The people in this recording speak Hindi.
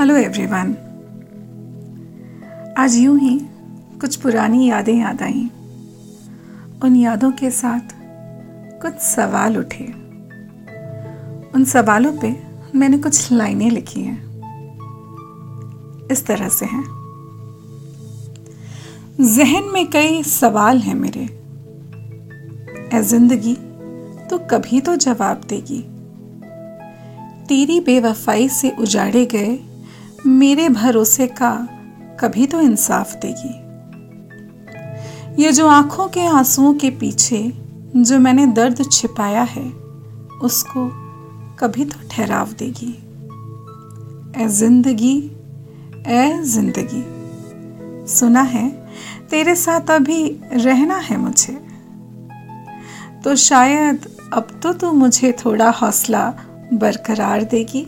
हेलो एवरीवन आज यूँ ही कुछ पुरानी यादें याद आई। उन यादों के साथ कुछ सवाल उठे। उन सवालों पे मैंने कुछ लाइनें लिखी हैं। इस तरह से हैं। जहन में कई सवाल हैं मेरे। ए ज़िंदगी तो कभी तो जवाब देगी। तेरी बेवफाई से उजाड़े गए मेरे भरोसे का कभी तो इंसाफ देगी। ये जो आँखों के आंसुओं के पीछे जो मैंने दर्द छिपाया है, उसको कभी तो ठहराव देगी। ए ज़िंदगी ए ज़िंदगी। सुना है, तेरे साथ अभी रहना है मुझे। तो शायद अब तो तू मुझे थोड़ा हौसला बरकरार देगी।